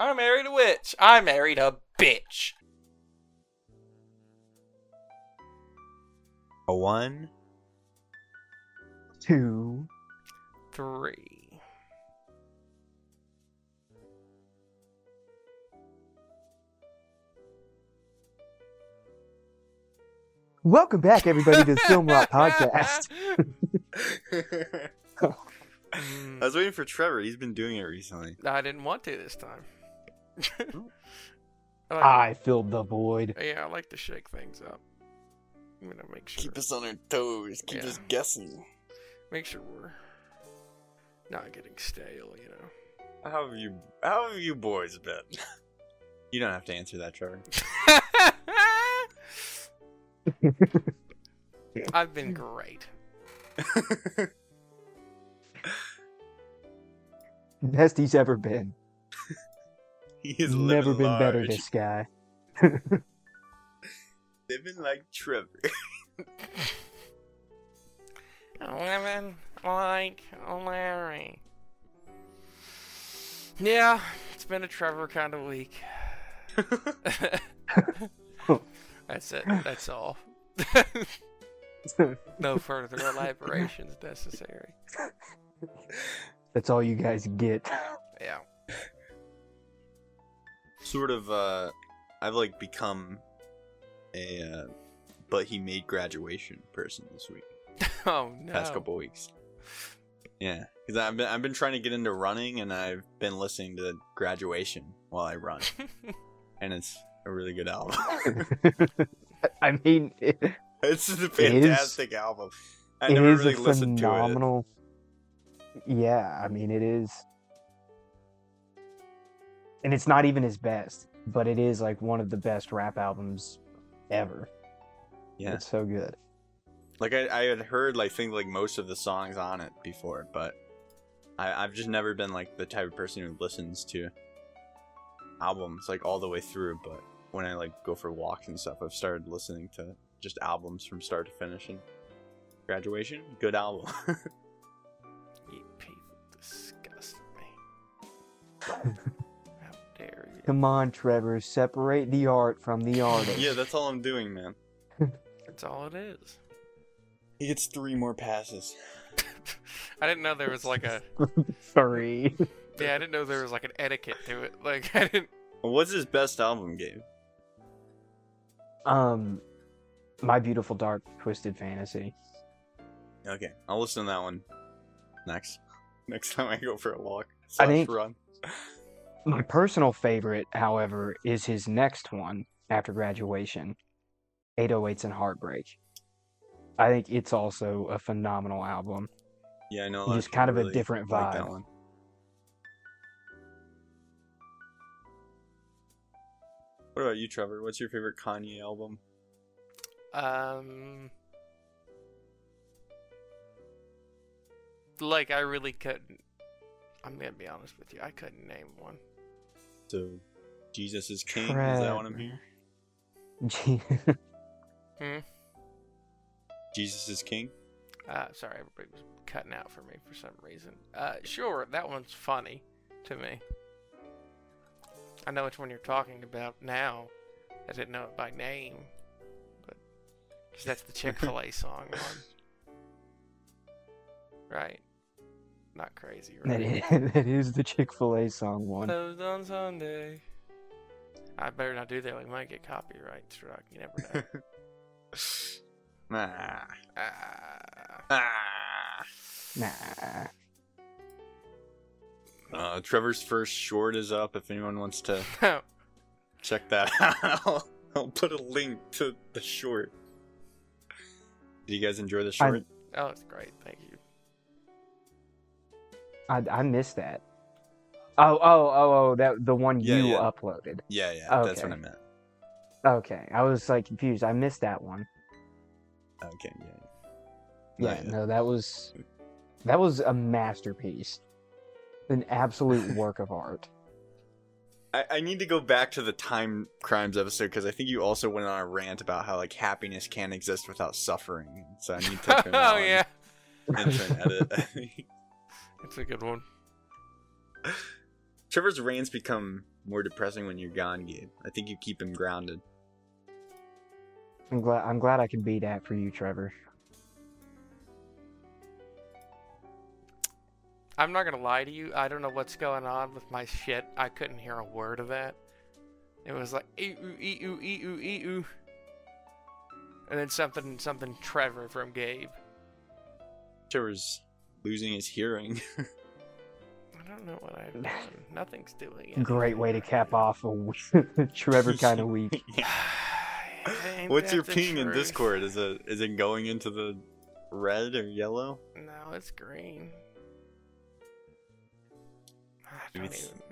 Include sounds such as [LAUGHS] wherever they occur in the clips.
I married a witch. I married a bitch. A one. Two. Three. Welcome back, everybody, to the Film Rot [LAUGHS] Podcast. [LAUGHS] [LAUGHS] Mm. I was waiting for Trevor. He's been doing it recently. I didn't want to this time. I like- I filled the void. Oh, yeah, I like to shake things up. I'm gonna make sure. Keep us on our toes. Keep Yeah. us guessing. Make sure we're not getting stale, you know. How have you? How have you boys been? [LAUGHS] you don't have to answer that, Trevor. [LAUGHS] [LAUGHS] I've been great. Best he's ever been. [LAUGHS] he is Never living been better, this guy. [LAUGHS] Living like Trevor. [LAUGHS] Living like Larry. Yeah, it's been a Trevor kind of week. That's it. That's all. no further elaborations necessary. That's all you guys get. Yeah. Sort of. uh I've like become a. uh but he made graduation person this week. [LAUGHS] Oh no. Past couple weeks. Yeah, because I've been I've been trying to get into running, and I've been listening to graduation while I run, [LAUGHS] and it's a really good album. [LAUGHS] I mean, it, it's a is- fantastic album. I it never is really a listened to it. phenomenal. Yeah, I mean, it is. And it's not even his best, but it is like one of the best rap albums ever. Yeah, It's so good. like I, I had heard like think like most of the songs on it before, but I, I've just never been like the type of person who listens to albums like all the way through. But when I like go for walks and stuff, I've started listening to just albums from start to finish. And graduation, good album. [LAUGHS] You people disgust me. [LAUGHS] How? Come on, Trevor, separate the art from the [LAUGHS] artist. yeah, that's all I'm doing, man. That's all it is. He gets three more passes. [LAUGHS] I didn't know there was like a [LAUGHS] Three. yeah. I didn't know there was like an etiquette to it. Like I didn't. What's his best album, Gabe? Um, My Beautiful Dark Twisted Fantasy. Okay, I'll listen to that one next. Next time I go for a walk. I slash think- run. My personal favorite, however, is his next one after graduation 808s and Heartbreak. I think it's also a phenomenal album. Yeah, I know. a Just kind of a really different like that vibe. one. What about you, Trevor? What's your favorite Kanye album? Um. Like I really couldn't. I'm gonna be honest with you. I couldn't name one. So, Jesus is King. Is that what I'm Trevor. hearing? [LAUGHS] Hmm. Jesus is King. Uh, sorry, everybody was cutting out for me for some reason. Uh, sure, that one's funny to me. I know which one you're talking about now. I didn't know it by name, but because that's the [LAUGHS] Chick Fil A song one, [LAUGHS] right? Not crazy, right? is, [LAUGHS] that is the Chick fil A song one. Closed on Sunday. I better not do that. We might get copyright struck. You never know. [LAUGHS] Nah. ah. Ah. Nah. Uh, Trevor's first short is up. If anyone wants to [LAUGHS] check that out, I'll put a link to the short. Did you guys enjoy the short? oh, it's great. Thank you. I, I missed that. Oh, oh, oh, oh, that the one Yeah, you yeah. uploaded. yeah, yeah, that's what Okay. I meant. Okay, I was like confused. I missed that one. Okay, yeah. Yeah, yeah. no, that was that was a masterpiece, an absolute [LAUGHS] work of art. I, I need to go back to the time crimes episode because I think you also went on a rant about how like happiness can't exist without suffering. So I need to [LAUGHS] oh yeah, and edit. [LAUGHS] it's a good one. Trevor's rants become more depressing when you're gone, Gabe. I think you keep him grounded. I'm glad I'm glad I could be that for you, Trevor. I'm not gonna lie to you. I don't know what's going on with my shit. I couldn't hear a word of that. It was like ee oo ee oo ee oo ee oo, and then something something Trevor from Gabe. Trevor's losing his hearing. [LAUGHS] I don't know what I've done. Nothing's doing it. Great way to cap off a w- [LAUGHS] Trevor kind of week. [LAUGHS] [SIGHS] What's your the ping in? Discord? Is it is it going into the red or yellow? No, it's green. I don't it's- even.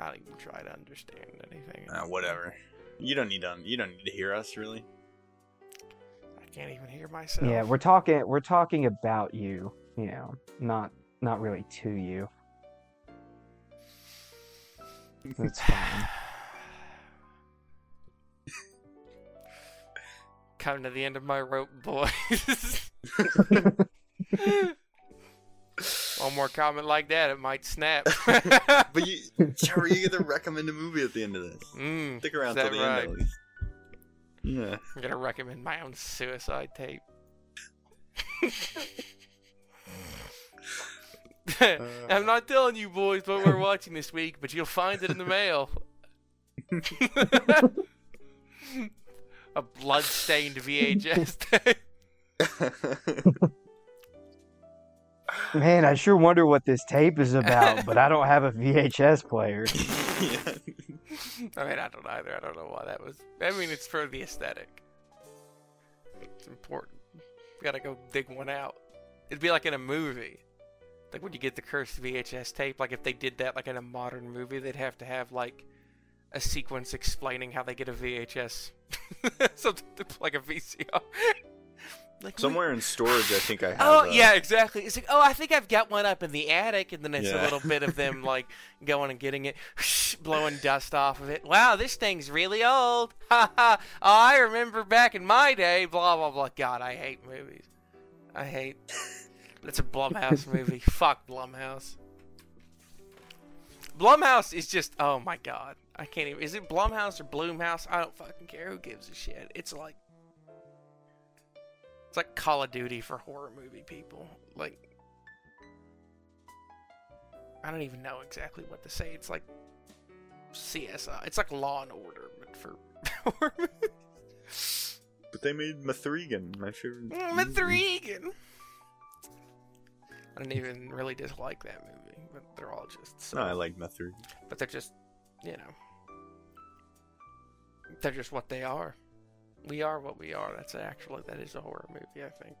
I don't even try to understand anything. Uh, whatever. You don't need to. You don't need to hear us really. I can't even hear myself. Yeah, we're talking we're talking about you, you know, not not really to you. [LAUGHS] That's fine. Coming to the end of my rope, boys. [LAUGHS] One more comment like that, it might snap. [LAUGHS] But you, Trevor, you get to recommend a movie at the end of this. mm, Stick around till that the end at least. Yeah. I'm gonna recommend my own suicide tape. [LAUGHS] I'm not telling you boys what we're watching this week, but you'll find it in the mail. [LAUGHS] A blood-stained VHS. [LAUGHS] Man, I sure wonder what this tape is about, but I don't have a VHS player. yeah. I mean, I don't either. I don't know why that was. I mean, it's for the aesthetic. It's important. You gotta go dig one out. It'd be like in a movie. Like when you get the cursed VHS tape, like if they did that like in a modern movie, they'd have to have like a sequence explaining how they get a VHS. [LAUGHS] Something like a VCR. like we- Somewhere in storage, I think I have. Oh uh, yeah, exactly. It's like, oh, I think I've got one up in the attic, and then it's a little bit of them [LAUGHS] like going and getting it, blowing dust off of it. Wow, this thing's really old. [LAUGHS] Ha ha. Oh, I remember back in my day. Blah blah blah. God, I hate movies. I hate. It's a Blumhouse [LAUGHS] movie. Fuck Blumhouse. Blumhouse is just oh my god. I can't even. Is it Blumhouse or Bloomhouse? I don't fucking care. Who gives a shit? It's like it's like Call of Duty for horror movie people. Like I don't even know exactly what to say. It's like CSI. It's like Law and Order, but for [LAUGHS] horror movies. But they made Mithrigan, my favorite. Mm. Mithrigan. I didn't even really dislike that movie, but they're all just so No, I like Mithrigan. but they're just, you know, they're just what they are. We are what we are. That's actually that is a horror movie, I think.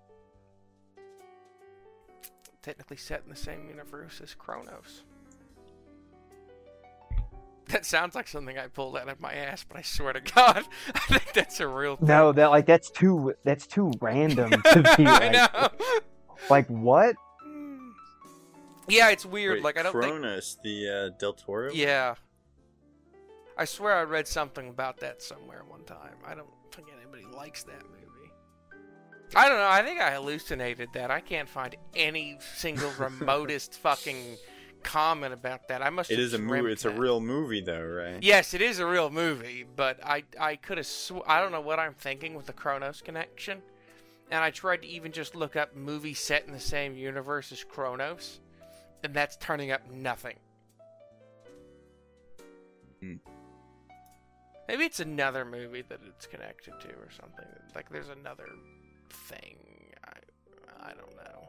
Technically set in the same universe as Cronos. That sounds like something I pulled out of my ass, but I swear to God, [LAUGHS] I think that's a real thing. No, that like that's too that's too random to be [LAUGHS] I like, know. like what? Yeah, it's weird. Wait, like I don't think. Cronos, the uh, Del Toro. Yeah. I swear I read something about that somewhere one time. I don't think anybody likes that movie. I don't know. I think I hallucinated that. I can't find any single [LAUGHS] remotest fucking comment about that. I must. It is a movie. It's a real movie, though, right? Yes, it is a real movie, but I I could have sw- I don't know what I'm thinking with the Cronos connection. And I tried to even just look up movie set in the same universe as Cronos, and that's turning up nothing. Hmm. Maybe it's another movie that it's connected to or something. Like there's another thing. I I don't know.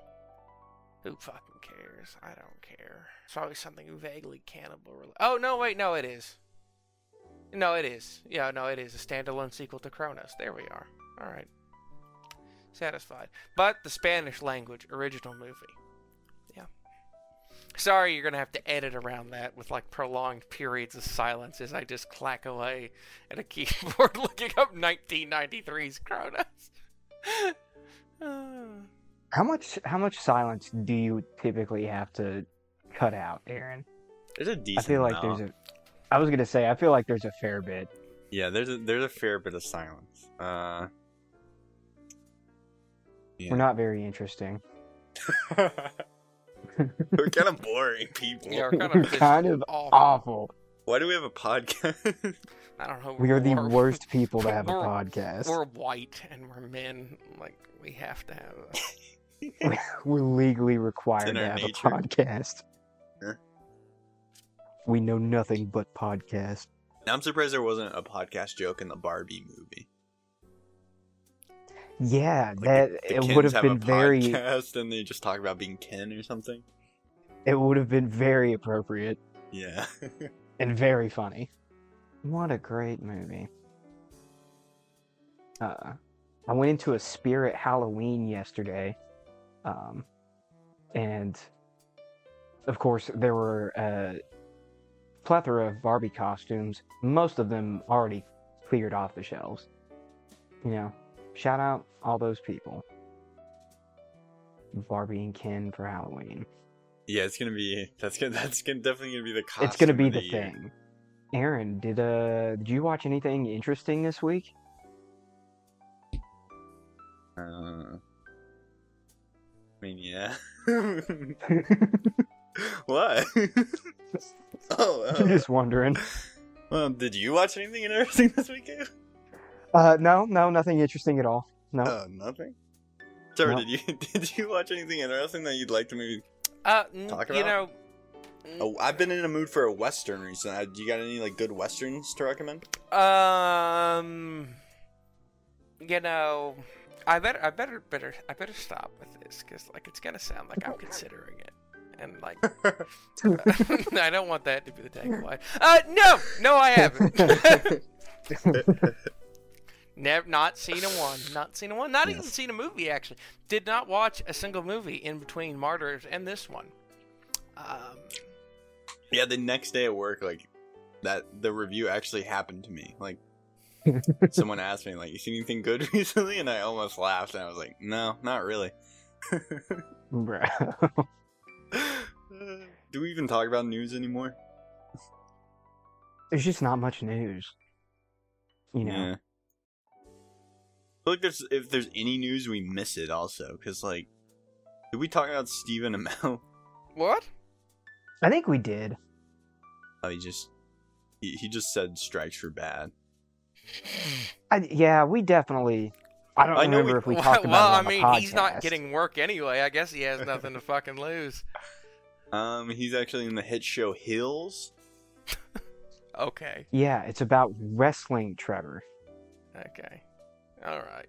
Who fucking cares? I don't care. It's probably something vaguely cannibal. Rel- oh no, wait, no, it is. No, it is. Yeah, no, it is a standalone sequel to Cronos. There we are. All right. Satisfied. But the Spanish language original movie. Yeah. Sorry, you're gonna have to edit around that with like prolonged periods of silence as I just clack away at a keyboard [LAUGHS] looking up 1993's Cronos. Uh, How much how much silence do you typically have to cut out, Aaron? There's a I decent. I feel like amount. there's a I was gonna say I feel like there's a fair bit. Yeah, there's a there's a fair bit of silence. Uh. Yeah. We're not very interesting. [LAUGHS] We're [LAUGHS] kind of boring people. yeah, we're kind We're of just kind of awful. Awful. Why do we have a podcast? [LAUGHS] I don't know. We are the [LAUGHS] worst people to have a podcast. We're white and we're men. Like we have to have. A... We're legally required to have nature. a podcast. Yeah. We know nothing but podcast. Now I'm surprised there wasn't a podcast joke in the Barbie movie. Yeah, Like, that the- the it would have been very. podcast and they just talk about being Ken or something. It would have been very appropriate Yeah. [LAUGHS] and very funny. What a great movie. Uh, I went into a Spirit Halloween yesterday, um, and of course there were a plethora of Barbie costumes. Most of them already cleared off the shelves. You know, shout out all those people. Barbie and Ken for Halloween. yeah, it's gonna be that's gonna that's gonna definitely gonna be the costume it's gonna be the year. thing. Aaron, did uh did you watch anything interesting this week? Uh, I mean, yeah. [LAUGHS] [LAUGHS] what? [LAUGHS] oh, uh, Just wondering. well, did you watch anything interesting this weekend? Uh no, no, nothing interesting at all. No. Oh, nothing. Trevor, No. did you [LAUGHS] did you watch anything interesting that you'd like to maybe? Uh, n- Talk you know. about? Oh, I've been in a mood for a western recently. Uh, Do you got any like good westerns to recommend? Um, you know, I better, I better, better, I better stop with this because like it's gonna sound like I'm considering it, and like [LAUGHS] I don't want that to be the tagline. [LAUGHS] Uh, no, no, I haven't. Never, not seen a one, [SIGHS] not seen a one, not even seen a movie. Actually, did not watch a single movie in between Martyrs and this one. Um, yeah, the next day at work, like that, the review actually happened to me. Like [LAUGHS] someone asked me, like, "You seen anything good [LAUGHS] recently?" And I almost laughed, and I was like, "No, not really." Bruh. [LAUGHS] Do we even talk about news anymore? There's just not much news. You know. Yeah. I feel like there's if there's any news we miss it also because like did we talk about Stephen Amell? [LAUGHS] what? I think we did. Oh, he just he, he just said strikes for bad. I, yeah, we definitely I don't I know remember we- if we [LAUGHS] well, talked about well, it I on the mean, he's not getting work anyway. I guess he has nothing to fucking lose. [LAUGHS] Um, he's actually in the hit show Heels. Okay. Yeah, it's about wrestling, Trevor. Okay. All right.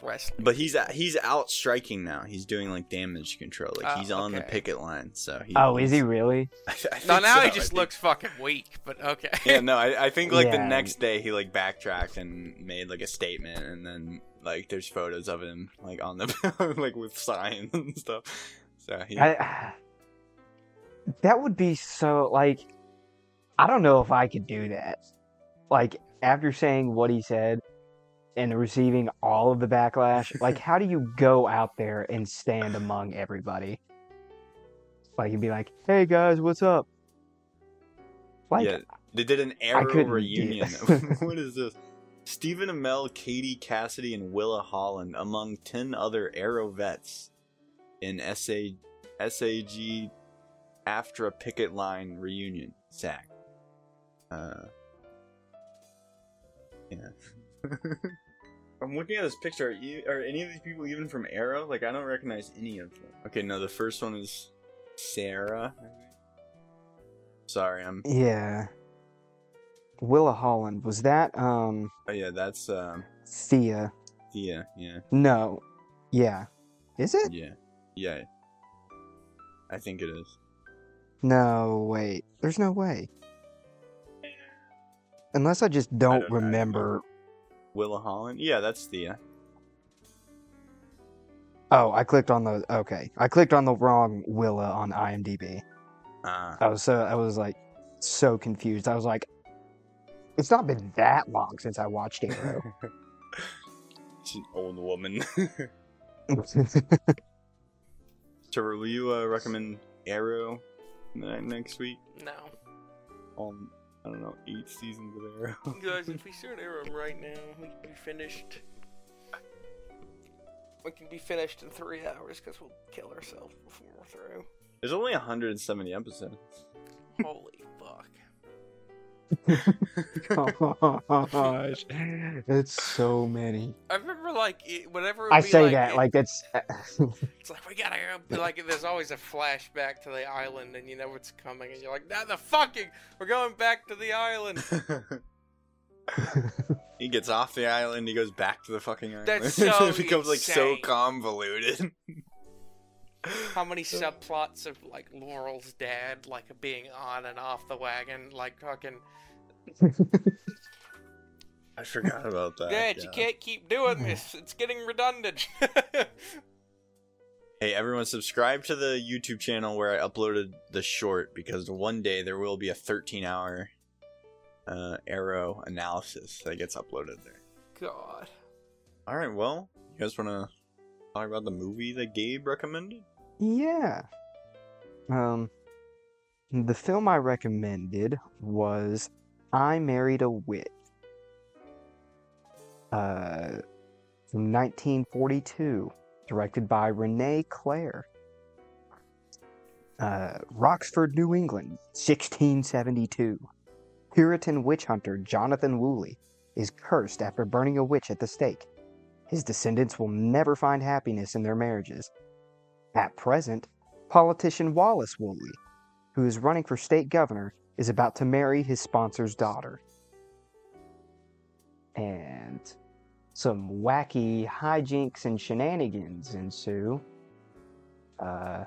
Wrestling. But he's a- he's out striking now. He's doing like damage control. Like Oh, he's ah, on the picket line. So he, Oh, is he really? [LAUGHS] I, I no, now so, he I just think- looks fucking weak. But okay. Yeah, no, I, I think like the next day he like backtracked and made like a statement, and then like there's photos of him like on the [LAUGHS] like with signs and stuff. So he, I, that would be so like I don't know if I could do that. Like after saying what he said and receiving all of the backlash, like [LAUGHS] how do you go out there and stand among everybody? Like you'd be like, "Hey guys, what's up?" Like yeah, they did an Arrow reunion. [LAUGHS] [LAUGHS] what is this? Stephen Amell, Katie Cassidy, and Willa Holland among ten other Arrow vets in SA, SAG AFTRA picket line reunion. SAC. Uh, yeah. I'm looking at this picture. Are, you, are any of these people even from Arrow? Like, I don't recognize any of them. Okay, no, the first one is Sarah. Sorry, I'm. yeah. Willa Holland was that um Oh yeah, that's um Thea? Thea. Yeah, No. Yeah. Is it? yeah, yeah. I think it is. No, wait. There's no way. Unless I just don't, don't know. remember. Willa Holland. Yeah, that's the. Oh, I clicked on the okay. I clicked on the wrong Willa on IMDb. Uh, I was so I was like so confused. I was like, it's not been that long since I watched Arrow. [LAUGHS] [LAUGHS] she's an old woman. [LAUGHS] Trevor, will you uh, recommend Arrow next week? No. On I don't know eight seasons of Arrow. [LAUGHS] Guys, if we [LAUGHS] start Arrow right now, we can be finished. We can be finished in three hours because we'll kill ourselves before we're through. There's only 170 episodes. Holy [LAUGHS] fuck. Oh gosh, it's so many. I remember like it, whenever it would I be say like, that it- like it's. Uh, [LAUGHS] it's like we gotta go. Like there's always a flashback to the island, and you know what's coming, and you're like, "Nah, the fucking, we're going back to the island." [LAUGHS] he gets off the island. He goes back to the fucking island. That's so [LAUGHS] it becomes like so convoluted. How many subplots of like Laurel's dad, like being on and off the wagon, like fucking, I forgot about that. Dad, yeah. you can't keep doing this. [LAUGHS] It's getting redundant. [LAUGHS] Hey, everyone, subscribe to the YouTube channel where I uploaded the short because one day there will be a 13 hour uh, arrow analysis that gets uploaded there. God. All right, well, you guys want to talk about the movie that Gabe recommended? Yeah. Um, the film I recommended was I Married a Witch. Uh, from 1942, directed by René Clair. Uh, Roxford, New England, 1672. Puritan witch hunter Jonathan Wooley is cursed after burning a witch at the stake. His descendants will never find happiness in their marriages. At present, politician Wallace Wooley, who is running for state governor, is about to marry his sponsor's daughter. And some wacky hijinks and shenanigans ensue uh,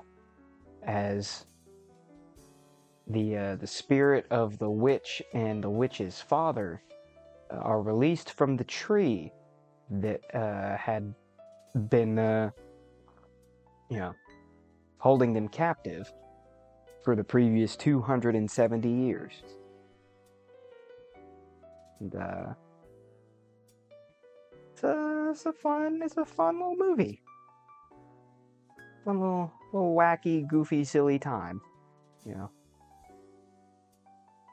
as the uh, the spirit of the witch and the witch's father uh, are released from the tree that uh, had been uh, you know holding them captive for the previous 270 years. And, uh, it's a, it's a fun, it's a fun little movie. Fun little, little wacky, goofy, silly time. You know,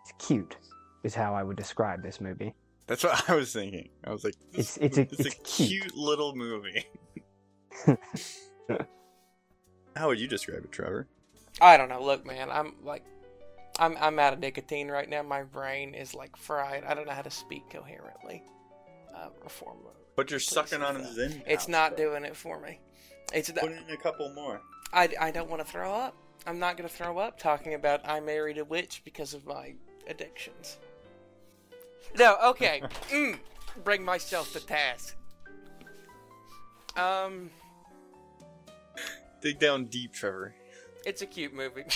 it's cute, is how I would describe this movie. That's what [LAUGHS] I was thinking. I was like, It's- it's a- it's a cute. cute little movie. [LAUGHS] How would you describe it, Trevor? I don't know. Look, man, I'm like, I'm I'm out of nicotine right now. My brain is like fried. I don't know how to speak coherently. Uh, reform. But you're sucking on in. It's not doing it for me. It's Put in a couple more. I, I don't want to throw up. I'm not going to throw up talking about I married a witch because of my addictions. No, okay. [LAUGHS] mm, bring myself to task. Um, Dig down deep, Trevor. it's a cute movie. [LAUGHS]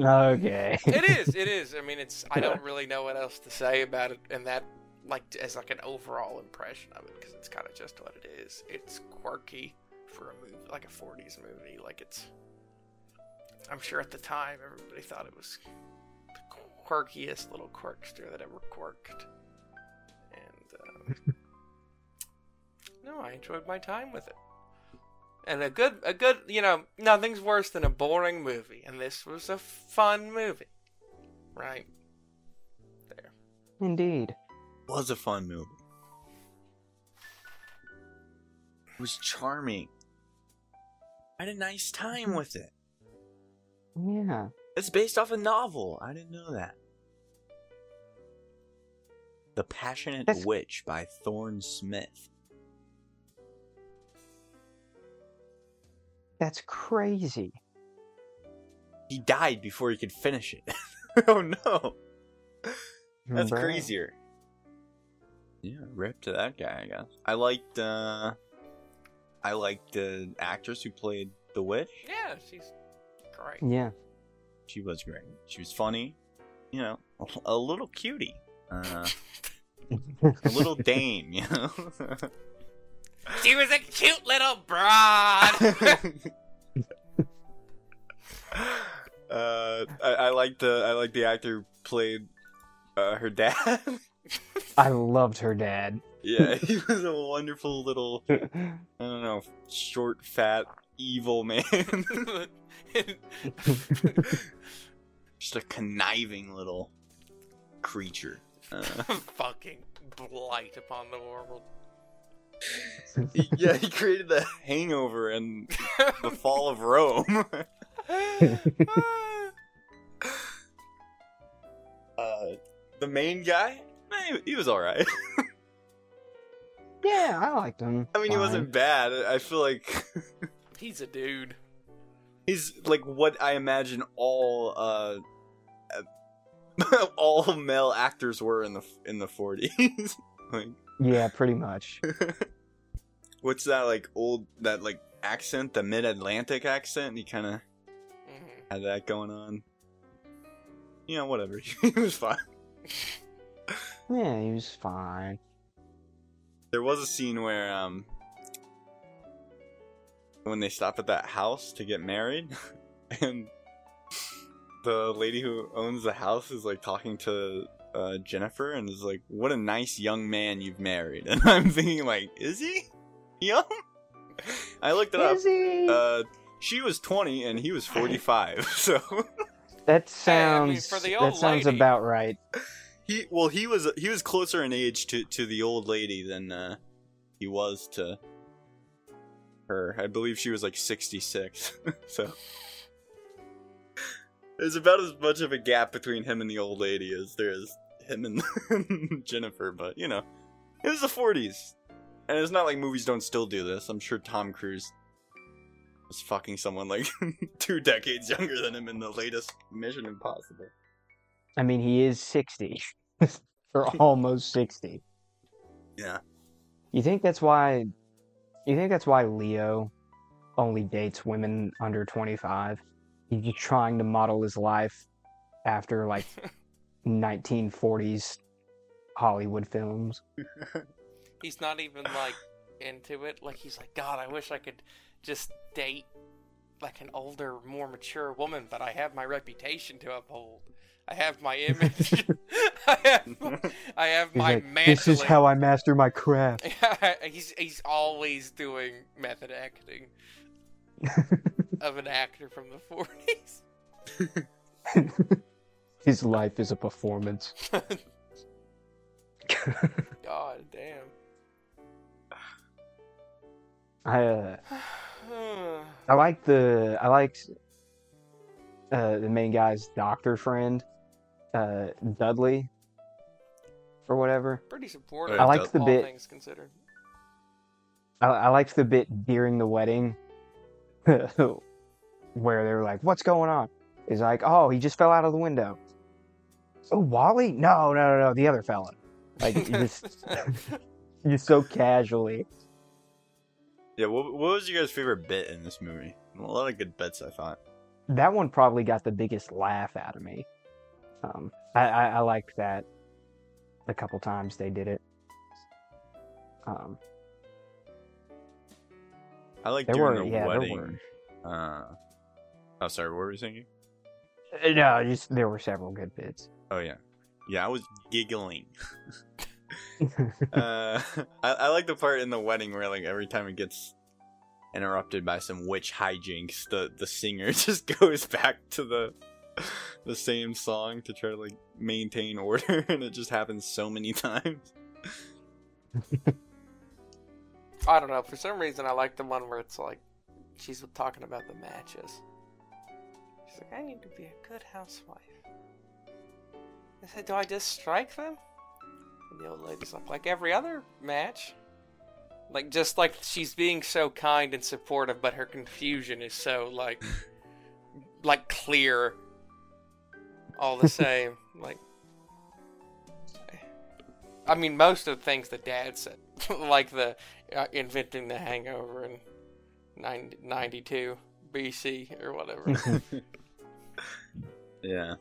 Okay. it is. It is. I mean, it's. I don't really know what else to say about it, and that like as like an overall impression of it, because it's kind of just what it is. It's quirky for a movie, like a '40s movie. Like it's. I'm sure at the time everybody thought it was the quirkiest little quirkster that ever quirked, and um, [LAUGHS] no, I enjoyed my time with it. And a good, a good, you know, nothing's worse than a boring movie, and this was a fun movie, right? There. Indeed. Was a fun movie. It was charming. I had a nice time mm-hmm. with it. Yeah. It's based off a novel. I didn't know that. The Passionate That's- Witch by Thorne Smith. That's crazy. He died before he could finish it. [LAUGHS] oh no. That's Bruh. crazier. Yeah, rip to that guy, I guess. I liked uh I liked the actress who played the witch. Yeah, she's great. Yeah. She was great. She was funny, you know, a little cutie. Uh, [LAUGHS] a little dame, you know. [LAUGHS] She was a cute little broad. [LAUGHS] uh, I, I like the I like the actor who played uh, her dad. [LAUGHS] I loved her dad. yeah, [LAUGHS] he was a wonderful little I don't know short, fat, evil man. Just a conniving little creature. Uh, Fucking blight upon the world. He- yeah, he created the Hangover and the [LAUGHS] Fall of Rome. [LAUGHS] uh, the main guy, eh, he, he was all right. Yeah, I liked him. I mean, he wasn't bad. I feel like [LAUGHS] He's a dude. he's like what I imagine all uh uh, all male actors were in the in the 40s. like Yeah, pretty much. What's that like old that like accent, the mid-Atlantic accent? He kind of hmm had that going on. You know, whatever. [LAUGHS] he was fine. Yeah, he was fine. There was a scene where um when they stop at that house to get married [LAUGHS] and the lady who owns the house is like talking to uh, Jennifer and is like, "What a nice young man you've married." [LAUGHS] And I'm thinking like, "Is he young?" I looked it up. He? Uh she was 20 and he was 45. [LAUGHS] So that Hey, I mean, sounds. for the old that sounds lady- about right. he well he was he was closer in age to to the old lady than uh he was to her i believe she was like 66 [LAUGHS] so there's about as much of a gap between him and the old lady as there is him and [LAUGHS] jennifer but you know it was the 40s and it's not like movies don't still do this i'm sure tom cruise was fucking someone like [LAUGHS] two decades younger than him in the latest mission impossible I mean, he is sixty, [LAUGHS] or almost sixty. yeah You think that's why? You think that's why Leo only dates women under twenty-five? He's just trying to model his life after like [LAUGHS] 1940s Hollywood films. He's not even like into it. Like he's like, God, I wish I could just date like an older, more mature woman, but I have my reputation to uphold. I have my image. [LAUGHS] [LAUGHS] I have, I have my like, this is how I master my craft. [LAUGHS] he's he's always doing method acting of an actor from the forties. His life is a performance. God damn. I uh, [SIGHS] I like the I liked uh, the main guy's doctor friend, uh, Dudley, or whatever. Pretty supportive. I liked the all bit- things considered. I, I liked the bit during the wedding [LAUGHS] where they were like, "What's going on?" He's like, "Oh, he just fell out of the window." Oh, Wally? No, no, no, no, the other fella. Like, you just [LAUGHS] [LAUGHS] just so casually. Yeah, what, what was your guys' favorite bit in this movie? A lot of good bits, I thought. That one probably got the biggest laugh out of me. Um, I, I, I liked that a couple times they did it. Um, I like there during were, the yeah, wedding. Uh, oh, sorry, what were you saying? Uh, No, just there were several good bits. Oh yeah, yeah, I was giggling. [LAUGHS] [LAUGHS] uh, [LAUGHS] I, I like the part in the wedding where like every time it gets interrupted by some witch hijinks, the the singer [LAUGHS] just goes back to the the same song to try to like maintain order, and it just happens so many times. I don't know. For some reason, I like the one where it's like she's talking about the matches. She's like, I need to be a good housewife. I said, Do I just strike them? And the old lady's like, Like every other match. Like, just like she's being so kind and supportive, but her confusion is so, like, [LAUGHS] like clear all the same. [LAUGHS] like, I mean, most of the things that Dad said, [LAUGHS] like the uh, inventing the hangover in 90, 92 BC or whatever. Yeah,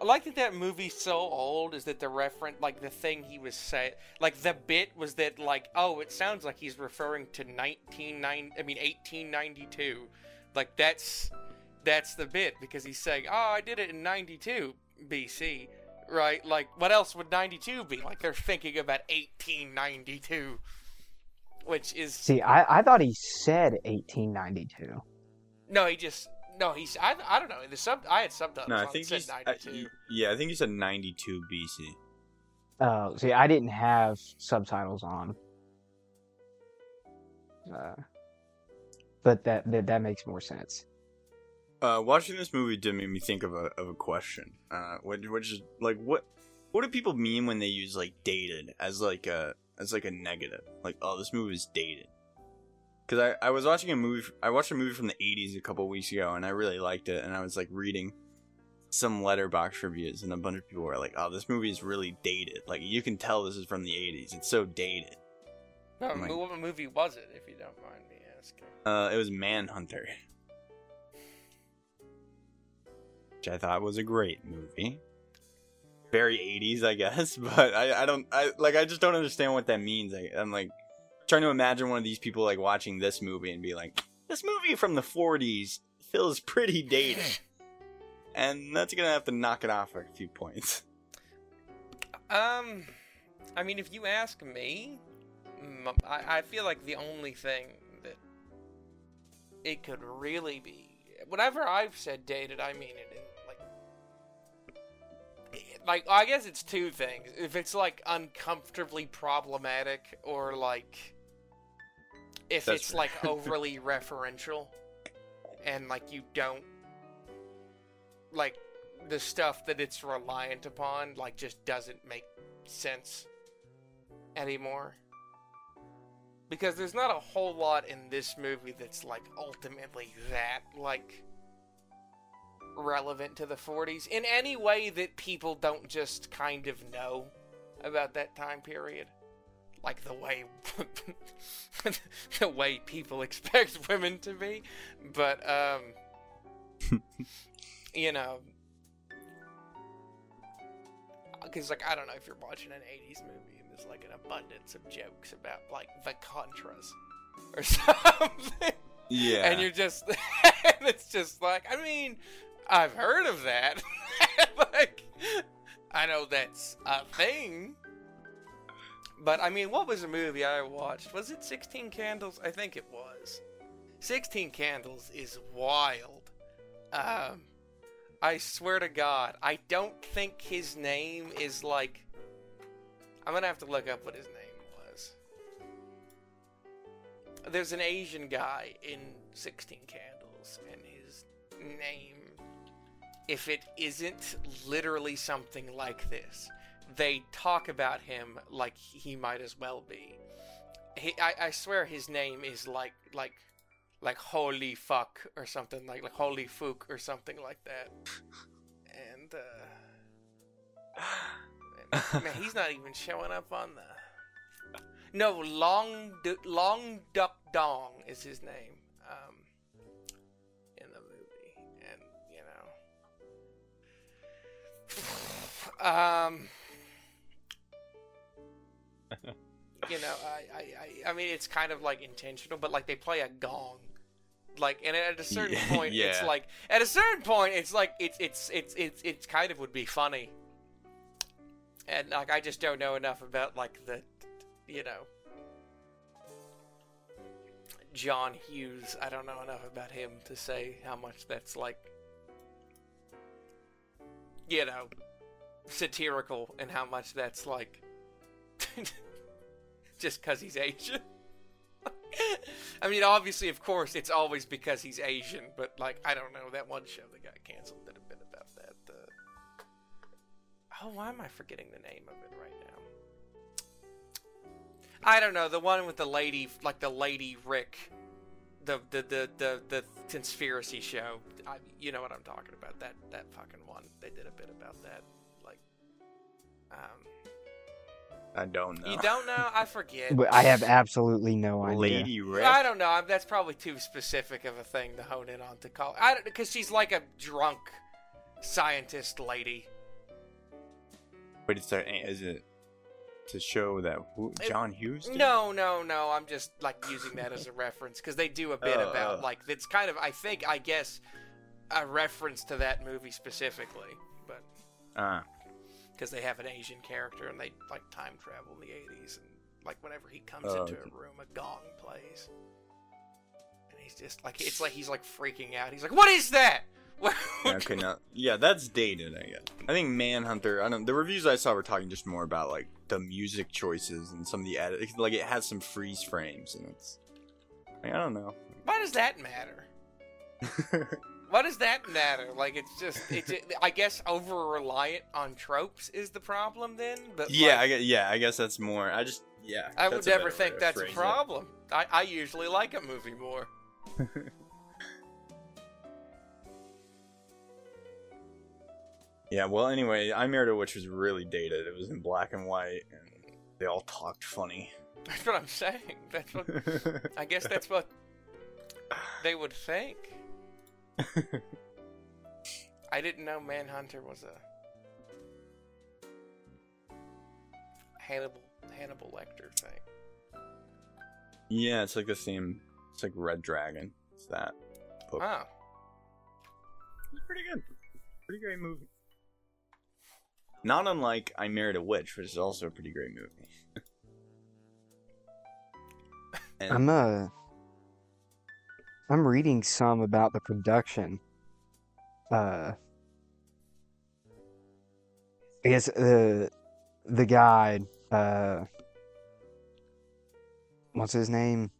I like that that movie's so old is that the reference, like the thing he was saying, like the bit was that, like, oh, it sounds like he's referring to 1990, I mean 1892. Like that's that's the bit because he's saying, oh, I did it in 92 BC, right? Like what else would 92 be? Like they're thinking about 1892, which is See, I, I thought he said 1892. no, he just no, he's I, I don't know the sub I had subtitles. no, I think he's I, yeah, I think he said ninety two BC. Oh, see, I didn't have subtitles on. Uh, but that, that that makes more sense. Uh, watching this movie did make me think of a of a question. Uh, which, which is like, what what do people mean when they use like dated as like a as like a negative? Like, oh, this movie is dated. Because I, I was watching a movie, I watched a movie from the '80s a couple weeks ago, and I really liked it. And I was like reading some Letterboxd reviews, and a bunch of people were like, "Oh, this movie is really dated. Like, you can tell this is from the '80s. It's so dated." No, like- what movie was it, if you don't mind me asking? Uh, it was Manhunter, which I thought was a great movie. Very 80s, I guess, [LAUGHS] but I, I don't I like I just don't understand what that means. I, I'm like trying to imagine one of these people like watching this movie and be like, "This movie from the 40s feels pretty dated," [LAUGHS] and that's gonna have to knock it off a few points. Um, I mean, if you ask me, I, I feel like the only thing that it could really be, whenever I've said dated, I mean it in like, like I guess it's two things. If it's like uncomfortably problematic, or like if That's it's fair. like [LAUGHS] overly referential, and like you don't like the stuff that it's reliant upon like just doesn't make sense anymore because there's not a whole lot in this movie that's like ultimately that like relevant to the 40s in any way that people don't just kind of know about that time period like the way [LAUGHS] the way people expect [LAUGHS] women to be but um [LAUGHS] you know because like I don't know if you're watching an '80s movie and there's like an abundance of jokes about like the Contras or something, Yeah, and you're just and it's just like I mean I've heard of that, like I know that's a thing. But I mean, what was the movie I watched? Was it 16 Candles? I think it was. 16 Candles is wild. Um, I swear to God, I don't think his name is like. I'm gonna have to look up what his name was. There's an Asian guy in 16 Candles, and his name, if it isn't literally something like this, they talk about him like he might as well be. He, I, I swear his name is like like like holy fuck or something like like holy fook or something like that. And uh man, he's not even showing up on the No, Long Du- Long Duck Dong is his name. Um in the movie. And you know um you know, I, I, I, mean, it's kind of like intentional, but like they play a gong, like, and at a certain Yeah, point, it's like, at a certain point, it's like, it's, it's, it's, it's, it's kind of would be funny, and like I just don't know enough about like the, you know, John Hughes. I don't know enough about him to say how much that's like, you know, satirical, and how much that's like. [LAUGHS] [LAUGHS] just because he's Asian. [LAUGHS] I mean, obviously, of course, it's always because he's Asian, but like, I don't know. That one show that got canceled did a bit about that. Uh... Oh, why am I forgetting the name of it right now? I don't know. The one with the lady, like the lady Rick, the the the the, the conspiracy show. I, you know what I'm talking about? That that fucking one. They did a bit about that. Like, um, I don't know. you don't know? I forget. But I have absolutely no idea. Lady Rick. I don't know. I'm- That's probably too specific of a thing to hone in on to call. I don't because she's like a drunk scientist lady. But it's a, is it to show that who, John Hughes? did? No, no, no. I'm just like using that as a reference because they do a bit Oh, about oh. like it's kind of I think I guess a reference to that movie specifically, but Ah, because they have an Asian character and they like time travel in the 80s and like whenever he comes Oh, into okay. a room, a gong plays. And he's just like it's like he's like freaking out. He's like, "What is that?" [LAUGHS] Okay, now, yeah, that's dated, I guess. I think Manhunter. I don't. The reviews I saw were talking just more about like the music choices and some of the edit. Like it has some freeze frames, and it's. Like, I don't know. Why does that matter? [LAUGHS] What does that matter? Like it's just it's I guess over reliant on tropes is the problem then. But Yeah, I guess, yeah, I guess that's more. I just yeah. I would never think that's a it. problem. I, I usually like a movie more. [LAUGHS] Yeah, well, anyway, I Married a Witch was really dated. It was in black and white, and they all talked funny. That's what I'm saying. That's what [LAUGHS] I guess that's what they would think. I didn't know Manhunter was a Hannibal Hannibal Lecter thing. yeah, it's like the same. It's like Red Dragon. It's that. book. Oh, It's pretty good. Pretty great movie. Not unlike I Married a Witch, which is also a pretty great movie. [LAUGHS] and I'm uh I'm reading some about the production. Uh I guess the the guy uh what's his name?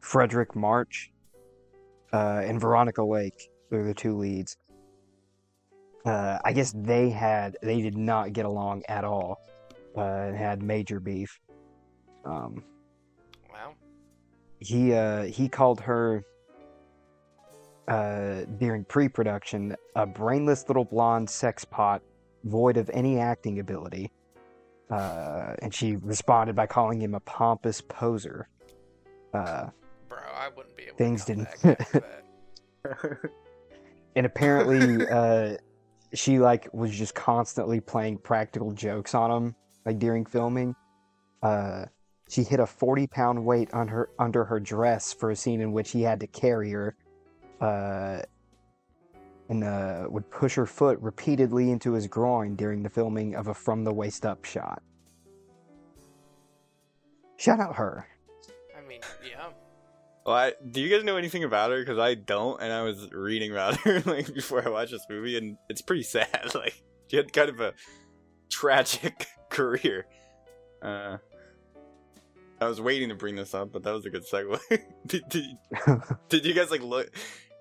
Fredric March uh and Veronica Lake. They're the two leads. Uh I guess they had they did not get along at all. Uh and had major beef. Um. He uh he called her uh during pre-production a brainless little blonde sex pot void of any acting ability. Uh and she responded by calling him a pompous poser. Uh Bro, I wouldn't be able Things to didn't- back after [LAUGHS] that. and apparently [LAUGHS] uh she like was just constantly playing practical jokes on him like during filming. Uh she hit a 40 pound weight on her under her dress for a scene in which he had to carry her uh and uh would push her foot repeatedly into his groin during the filming of a from the waist up shot shout out her I mean, yeah. well, I, do you guys know anything about her? Because I don't, and I was reading about her [LAUGHS] like before I watched this movie, and it's pretty sad. [LAUGHS] Like she had kind of a tragic [LAUGHS] career. Uh, I was waiting to bring this up, but that was a good segue. [LAUGHS] did, did, [LAUGHS] did you guys like look?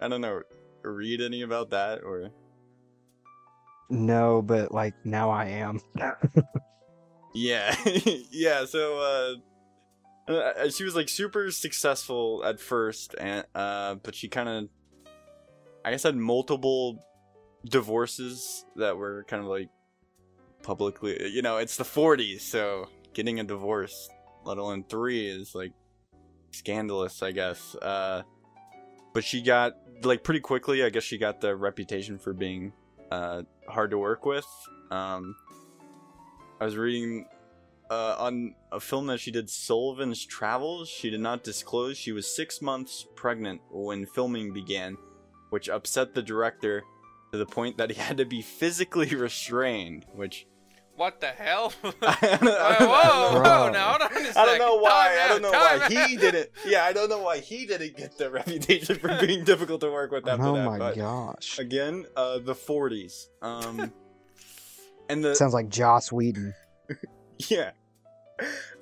I don't know, read any about that or? no but like now i am [LAUGHS] Yeah, yeah. So uh, uh, she was like super successful at first, and uh, but she kind of, I guess, had multiple divorces that were kind of like publicly. You know, it's the '40s, so getting a divorce, let alone three, is like scandalous, I guess. Uh, but she got like pretty quickly. I guess she got the reputation for being uh, hard to work with. Um, I was reading uh, on a film that she did, Sullivan's Travels. She did not disclose she was six months pregnant when filming began, which upset the director to the point that he had to be physically [LAUGHS] restrained. Which What the hell? [LAUGHS] [LAUGHS] I don't, whoa, I don't whoa, know. whoa, now hold on a I don't know why. Time I don't know why time he didn't. Yeah, I don't know why he didn't get the [LAUGHS] reputation for being difficult to work with after oh that. my but gosh again, uh, the 40s. Um, and the sounds like joss whedon yeah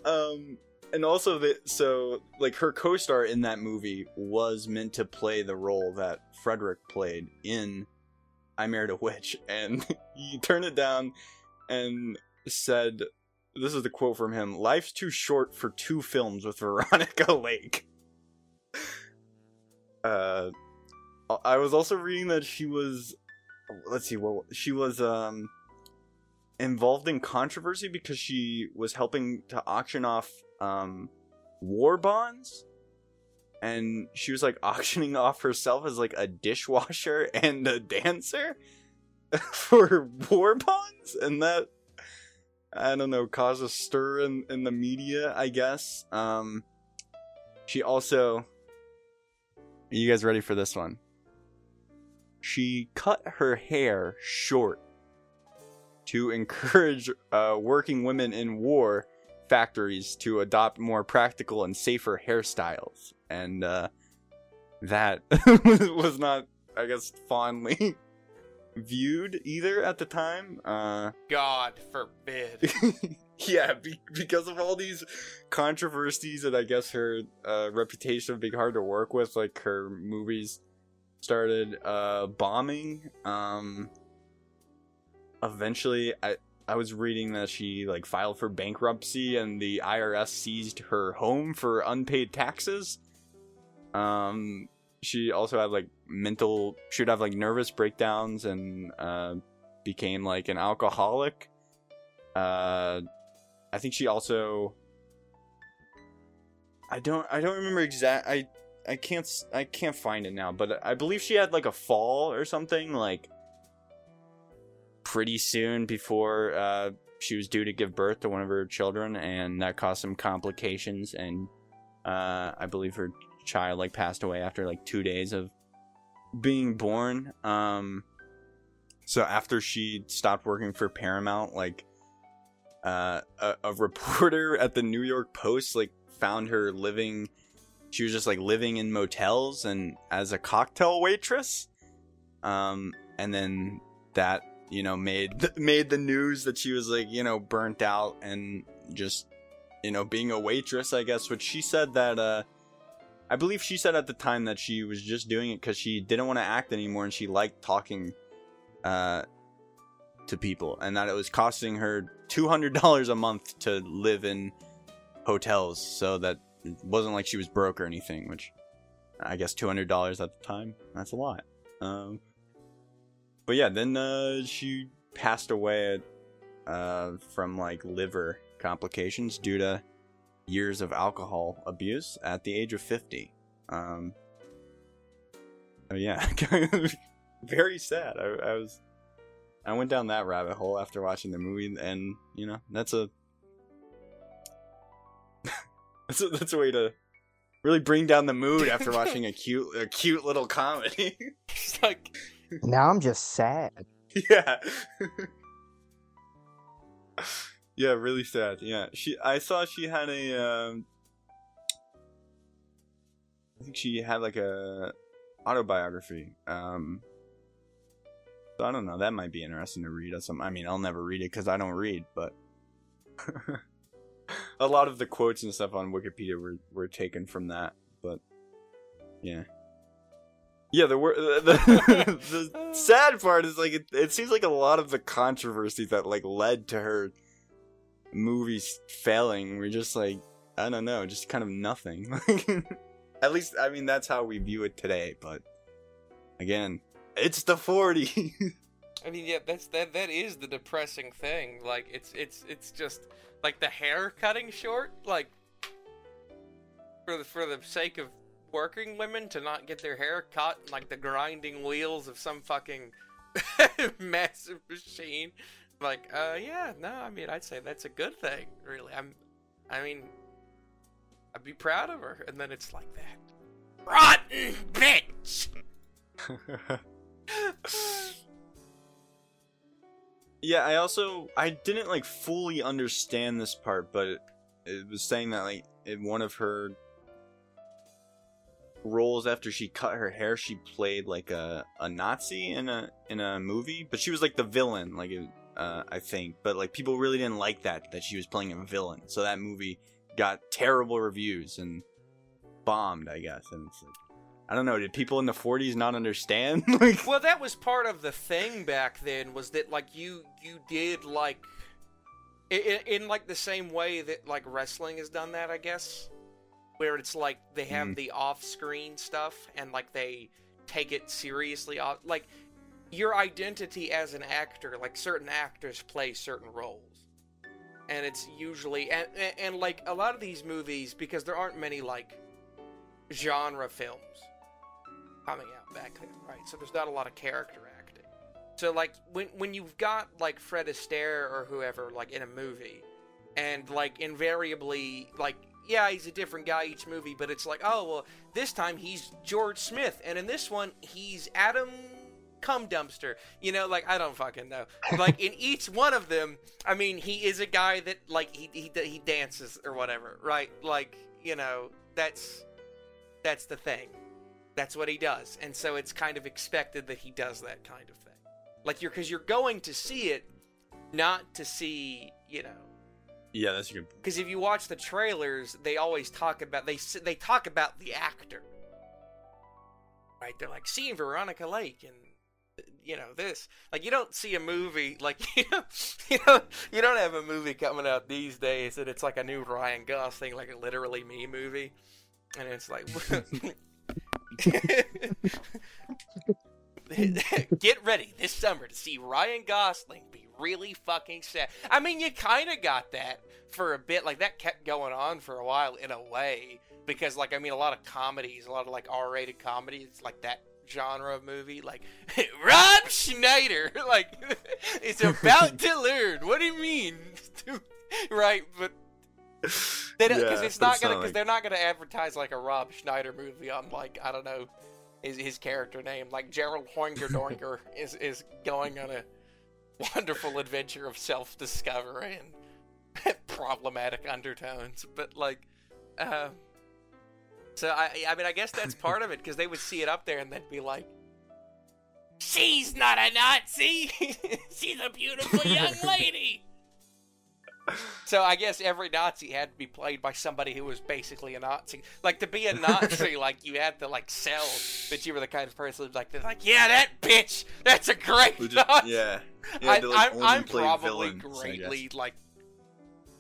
um and also that so like her co-star in that movie was meant to play the role that fredric played in i married a witch and he turned it down and said this is the quote from him life's too short for two films with [LAUGHS] veronica lake. [LAUGHS] Uh i was also reading that she was let's see what she was um involved in controversy because she was helping to auction off um war bonds. And she was like [LAUGHS] auctioning off herself as like a dishwasher and a dancer [LAUGHS] for war bonds? And that i don't know caused a stir in, in the media i guess. Um she also are you guys ready for this one? She cut her hair short to encourage uh, working women in war factories to adopt more practical and safer hairstyles. And uh, that [LAUGHS] was not, I guess, fondly viewed either at the time. Uh, God forbid. [LAUGHS] yeah, be- because of all these controversies and I guess her uh, reputation of being hard to work with, like her movies started uh, bombing. Um, eventually, I I was reading that she like filed for bankruptcy and the IRS seized her home for unpaid taxes. Um, she also had like mental. She would have like nervous breakdowns and uh, became like an alcoholic. Uh, I think she also. I don't. I don't remember exact. I. I can't. I can't find it now, but I believe she had like a fall or something like. Pretty soon before uh, she was due to give birth to one of her children, and that caused some complications. And uh, I believe her child like passed away after like two days of being born. Um, so after she stopped working for Paramount, like uh, a, a reporter at the New York Post like found her living. She was just like living in motels and as a cocktail waitress. Um, and then that you know made made the news that she was like you know burnt out and just you know being a waitress i guess which she said that uh i believe she said at the time that she was just doing it because she didn't want to act anymore and she liked talking uh to people and that it was costing her $200 a month to live in hotels so that it wasn't like she was broke or anything which i guess $200 at the time that's a lot. Um but yeah, then uh, she passed away uh, from like liver complications due to years of alcohol abuse at the age of 50. Um, oh yeah, [LAUGHS] very sad. I, I was, I went down that rabbit hole after watching the movie, and you know that's a [LAUGHS] that's a, that's a way to really bring down the mood after [LAUGHS] watching a cute a cute little comedy. It's like Now I'm just sad. yeah. Yeah, really sad. Yeah, she. I saw she had a. Um, I think she had like a autobiography. Um, so I don't know. That might be interesting to read. Or something. I mean, I'll never read it because I don't read. But [LAUGHS] a lot of the quotes and stuff on Wikipedia were were taken from that. But yeah. Yeah, the [LAUGHS] the, the, the [LAUGHS] sad part is like it, it seems like a lot of the controversy that like led to her movies failing were just like I don't know, just kind of nothing. [LAUGHS] At least I mean that's how we view it today, but again, it's the 40. [LAUGHS] I mean, yeah, that's that. That is the depressing thing. Like, it's it's it's just like the hair cutting short. Like, for the for the sake of working women to not get their hair cut, like the grinding wheels of some fucking [LAUGHS] massive machine. Like, uh, yeah, no, I mean, I'd say that's a good thing. Really, I'm. I mean, I'd be proud of her. And then it's like that. Rotten bitch. [LAUGHS] yeah, I also I didn't like fully understand this part, but it, it was saying that like in one of her roles after she cut her hair, she played like a, a Nazi in a in a movie, but she was like the villain, like it, uh, I think. But like people really didn't like that that she was playing a villain, so that movie got terrible reviews and bombed, I guess. And it's like, I don't know, did people in the '40s not understand? [LAUGHS] like, Well, that was part of the thing back then. Was that like you you did like in, in like the same way that like wrestling has done that, I guess, where it's like they have Mhm. the off-screen stuff and like they take it seriously. Off like your identity as an actor, like certain actors play certain roles, and it's usually and, and and like a lot of these movies because there aren't many like genre films coming out back then, right? So there's not a lot of character acting. So like when when you've got like Fred Astaire or whoever like in a movie, and like invariably like yeah he's a different guy each movie, but it's like oh well this time he's George Smith, and in this one he's Adam Cum Dumpster. You know like I don't fucking know. Like in each one of them, I mean he is a guy that like he he he dances or whatever, right? Like you know that's that's the thing that's what he does and so it's kind of expected that he does that kind of thing like you're because you're going to see it not to see you know yeah, that's a good. because if you watch the trailers they always talk about they they talk about the actor right? They're like seeing Veronica Lake and you know this. Like you don't see a movie like [LAUGHS] you know, you don't have a movie coming out these days that it's like a new Ryan Gosling like a literally me movie, and it's like. [LAUGHS] Get ready this summer to see Ryan Gosling be really fucking sad. I mean, you kind of got that for a bit. Like, that kept going on for a while in a way. Because, like, I mean, a lot of comedies, a lot of, like, R rated comedies, like that genre of movie, like, [LAUGHS] Rob Schneider, [LAUGHS] like, [LAUGHS] is about to learn. What do you mean? right, but. They don't, because Yeah, it's not it's gonna, because like- they're not gonna advertise like a Rob Schneider movie on like I don't know, his his character name like Gerald Hoinger Doinger is is going on a wonderful adventure of self discovery and problematic undertones, but like, uh, so I I mean I guess that's part of it because they would see it up there and they'd be like, she's not a Nazi, [LAUGHS] she's a beautiful young [LAUGHS] lady. So I guess every Nazi had to be played by somebody who was basically a Nazi. Like to be a Nazi, [LAUGHS] like you had to like sell that you were the kind of person like, they're like, yeah, that bitch, that's a great just- Nazi. yeah. I, like I'm, I'm probably villains, greatly like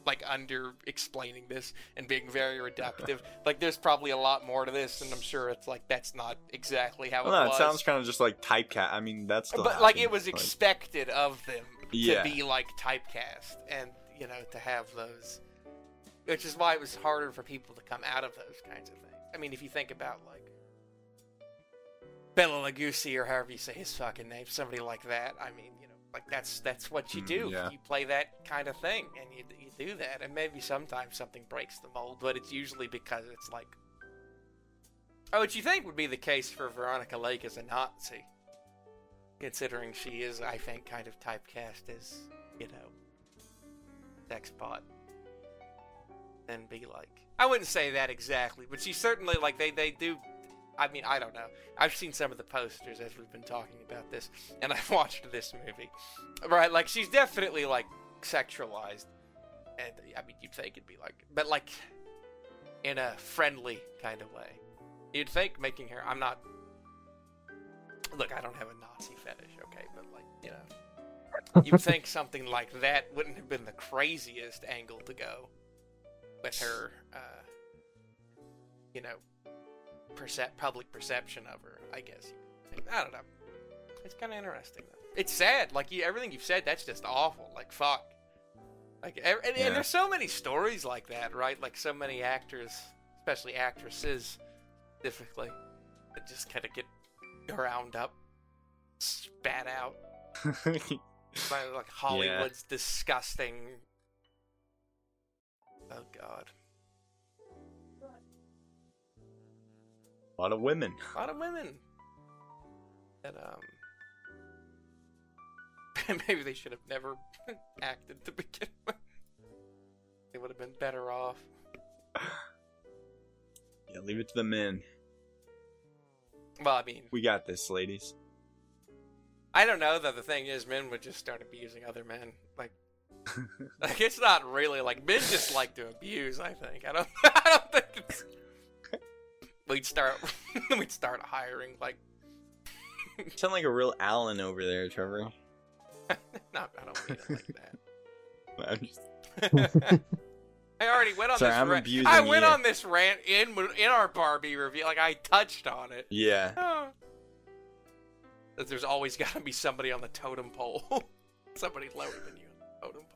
like under explaining this and being very reductive. like there's probably a lot more to this, and I'm sure it's like that's not exactly how Well, it no, was. it sounds kind of just like typecast. I mean, that's but like it was expected of them Yeah. to be like typecast and you know to have those which is why it was harder for people to come out of those kinds of things i mean if you think about like Bela Lugosi or however you say his fucking name somebody like that i mean like that's that's what you Mm, do yeah. you play that kind of thing and you, you do that and maybe sometimes something breaks the mold but it's usually because it's like oh what you think would be the case for veronica lake as a nazi considering she is, I think, kind of typecast as, you know, sex pot. And be like, I wouldn't say that exactly, but she's certainly like they they do. I mean, I don't know. I've seen some of the posters as we've been talking about this, and [LAUGHS] I've watched this movie. Right, like she's definitely like sexualized, and I mean, you'd think it'd be like, but like in a friendly kind of way. You'd think making her. I'm not Look, I don't have a Nazi fetish, okay, but like, you know, you'd [LAUGHS] think something like that wouldn't have been the craziest angle to go with her, uh, you know, percep- public perception of her. I guess. you could say. I don't know. It's kind of interesting though. It's sad. Like you, everything you've said, that's just awful. Like fuck. Like, and, Yeah. and there's so many stories like that, right? Like so many actors, especially actresses, specifically, that just kind of get ground up, spat out [LAUGHS] by like Hollywood's disgusting. Oh God, lot of women. a [LAUGHS] lot of women. And um, [LAUGHS] maybe they should have never [LAUGHS] acted to begin with. They would have been better off. Yeah, leave it to the men. Well, I mean, We got this, ladies. I don't know though. The thing is, men would just start abusing other men. Like, like it's not really like men just like to abuse. I think. I don't. I don't think it's. We'd start. [LAUGHS] we'd start hiring like. [LAUGHS] Sound like a real Allen over there, Trevor. [LAUGHS] No, I don't mean it like I'm just- that. I already went on Sorry, this. I'm rant. abusing I went you. on this rant in in our Barbie review. Like I touched on it. yeah. Oh. That there's always got to be somebody on the totem pole. somebody lower than you on the totem pole.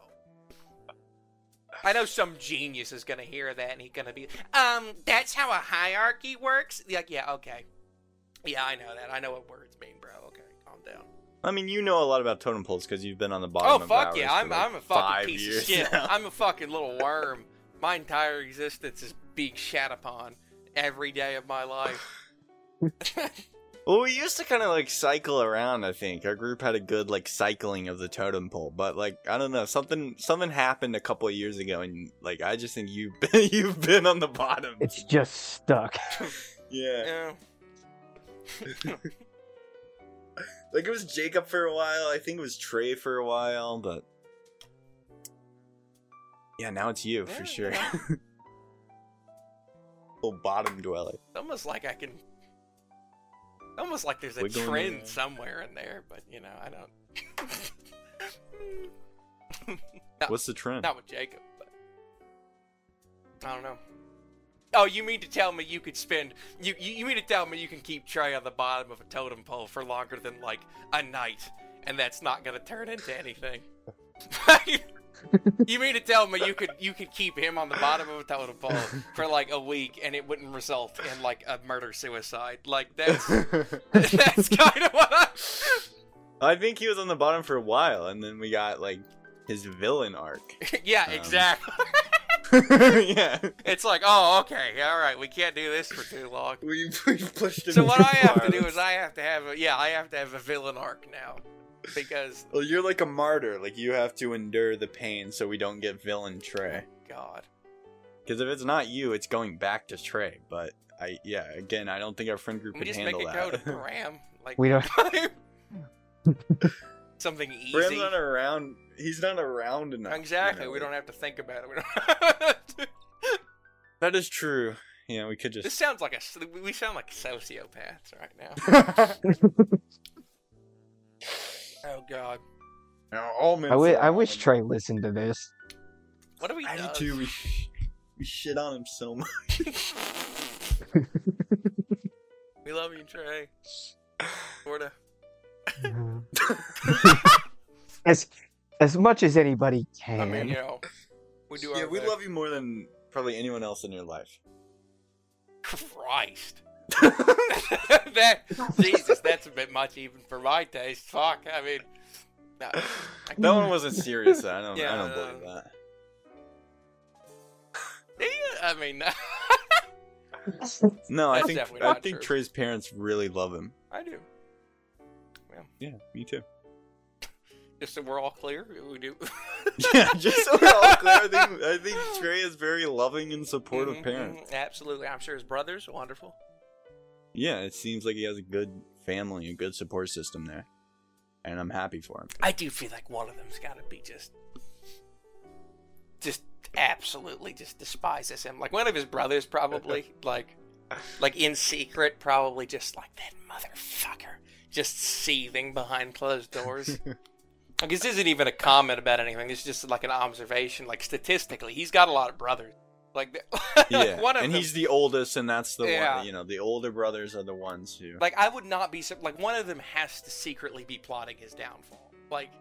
I know some genius is gonna hear that and he's gonna be, um, that's how a hierarchy works. Like, yeah, okay, yeah, I know that. I know what words mean, bro. Okay, calm down. I mean, you know a lot about totem poles because you've been on the bottom. Oh fuck yeah, I'm like, I'm a fucking piece of shit. now. I'm a fucking little worm. My entire existence is being shat upon every day of my life. [LAUGHS] [LAUGHS] Well, we used to kind of like cycle around. I think our group had a good like cycling of the totem pole, but like I don't know, something something happened a couple of years ago, and like I just think you've been [LAUGHS] you've been on the bottom. It's just stuck. [LAUGHS] yeah, yeah. [LAUGHS] like it was Jacob for a while. I think it was Trey for a while, but yeah, now it's you Yeah, for sure. yeah. Full bottom dweller. It's almost like I can Almost like there's a trend somewhere in there, but you know, I don't. [LAUGHS] What's the trend? Not with Jacob, but I don't know. Oh, you mean to tell me you could spend you, you you mean to tell me you can keep Trey on the bottom of a totem pole for longer than like a night, and that's not gonna turn into anything? [LAUGHS] [LAUGHS] [LAUGHS] you mean to tell me you could you could keep him on the bottom of a totem pole for like a week and it wouldn't result in like a murder suicide? Like that's [LAUGHS] [LAUGHS] that's kind of what I. I think he was on the bottom for a while, and then we got like his villain arc. yeah, Um, exactly. yeah, It's like, oh, okay, all right, we can't do this for too long. we, we pushed him. So what I have far. to do is I have to have a yeah, I have to have a villain arc now because Well, you're like a martyr. Like you have to endure the pain, so we don't get villain Trey. God, Because if it's not you, it's going back to Trey. But I, yeah, again, I don't think our friend group can handle that. we could just make handle it go to that. [LAUGHS] Graham like We don't- [LAUGHS] something [LAUGHS] easy. Graham's not around. He's not around enough. you Exactly, know, we like- don't have to think about it. We don't That is true. Yeah, we could just. this sounds like a. we sound like sociopaths right now. Oh God, All men I, w- say I wish. Trey listened to this. what are we I do do? too. We, [LAUGHS] sh- we shit on him so much. [LAUGHS] We love you, Trey. Sorta. [LAUGHS] as as much as anybody can. I mean, you know, we do yeah, our we best. love you more than probably anyone else in your life. Christ. [LAUGHS] that Jesus, that's a bit much even for my taste. Fuck, I mean, no. that one wasn't serious. I don't. Yeah, I don't believe that. Yeah, I mean, No, I think I think true. Trey's parents really love him. I do. Yeah, me too. Just so we're all clear, we do. [LAUGHS] yeah, just so we're all clear, I think, I think Trey is very loving and supportive Mhm, parent. mhm, Absolutely, I'm sure his brother's wonderful. Yeah, it seems like he has a good family, a good support system there, and I'm happy for him. I do feel like one of them's got to be just, just absolutely just despises him. Like one of his brothers, probably [LAUGHS] like, like in secret, probably just like that motherfucker, just seething behind closed doors. [LAUGHS] Like this isn't even a comment about anything. This is just like an observation. Like statistically, he's got a lot of brothers. Like, the- [LAUGHS] Yeah, one of and them, he's the oldest, and that's the Yeah. one. You know, the older brothers are the ones who. like I would not be like one of them has to secretly be plotting his downfall. Like,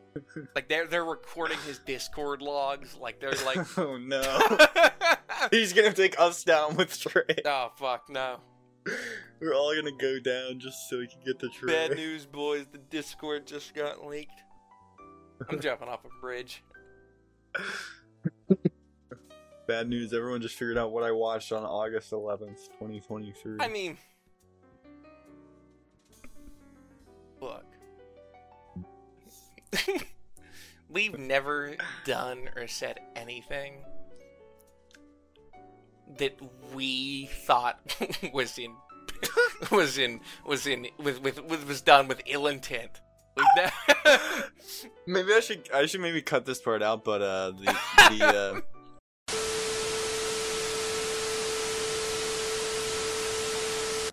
[LAUGHS] like they're they're recording his Discord logs. Like they're like, [LAUGHS] oh no, he's gonna take us down with Trey. oh fuck no. We're all gonna go down just so we can get the Trey. Bad news, boys. The Discord just got leaked. I'm jumping off a bridge. Bad news. Everyone just figured out what I watched on August 11th, 2023. I mean, look. [LAUGHS] We've never done or said anything that we thought [LAUGHS] [LAUGHS] was in was in was in with with, with was done with ill intent. Maybe I should I should maybe cut this part out, but uh the the uh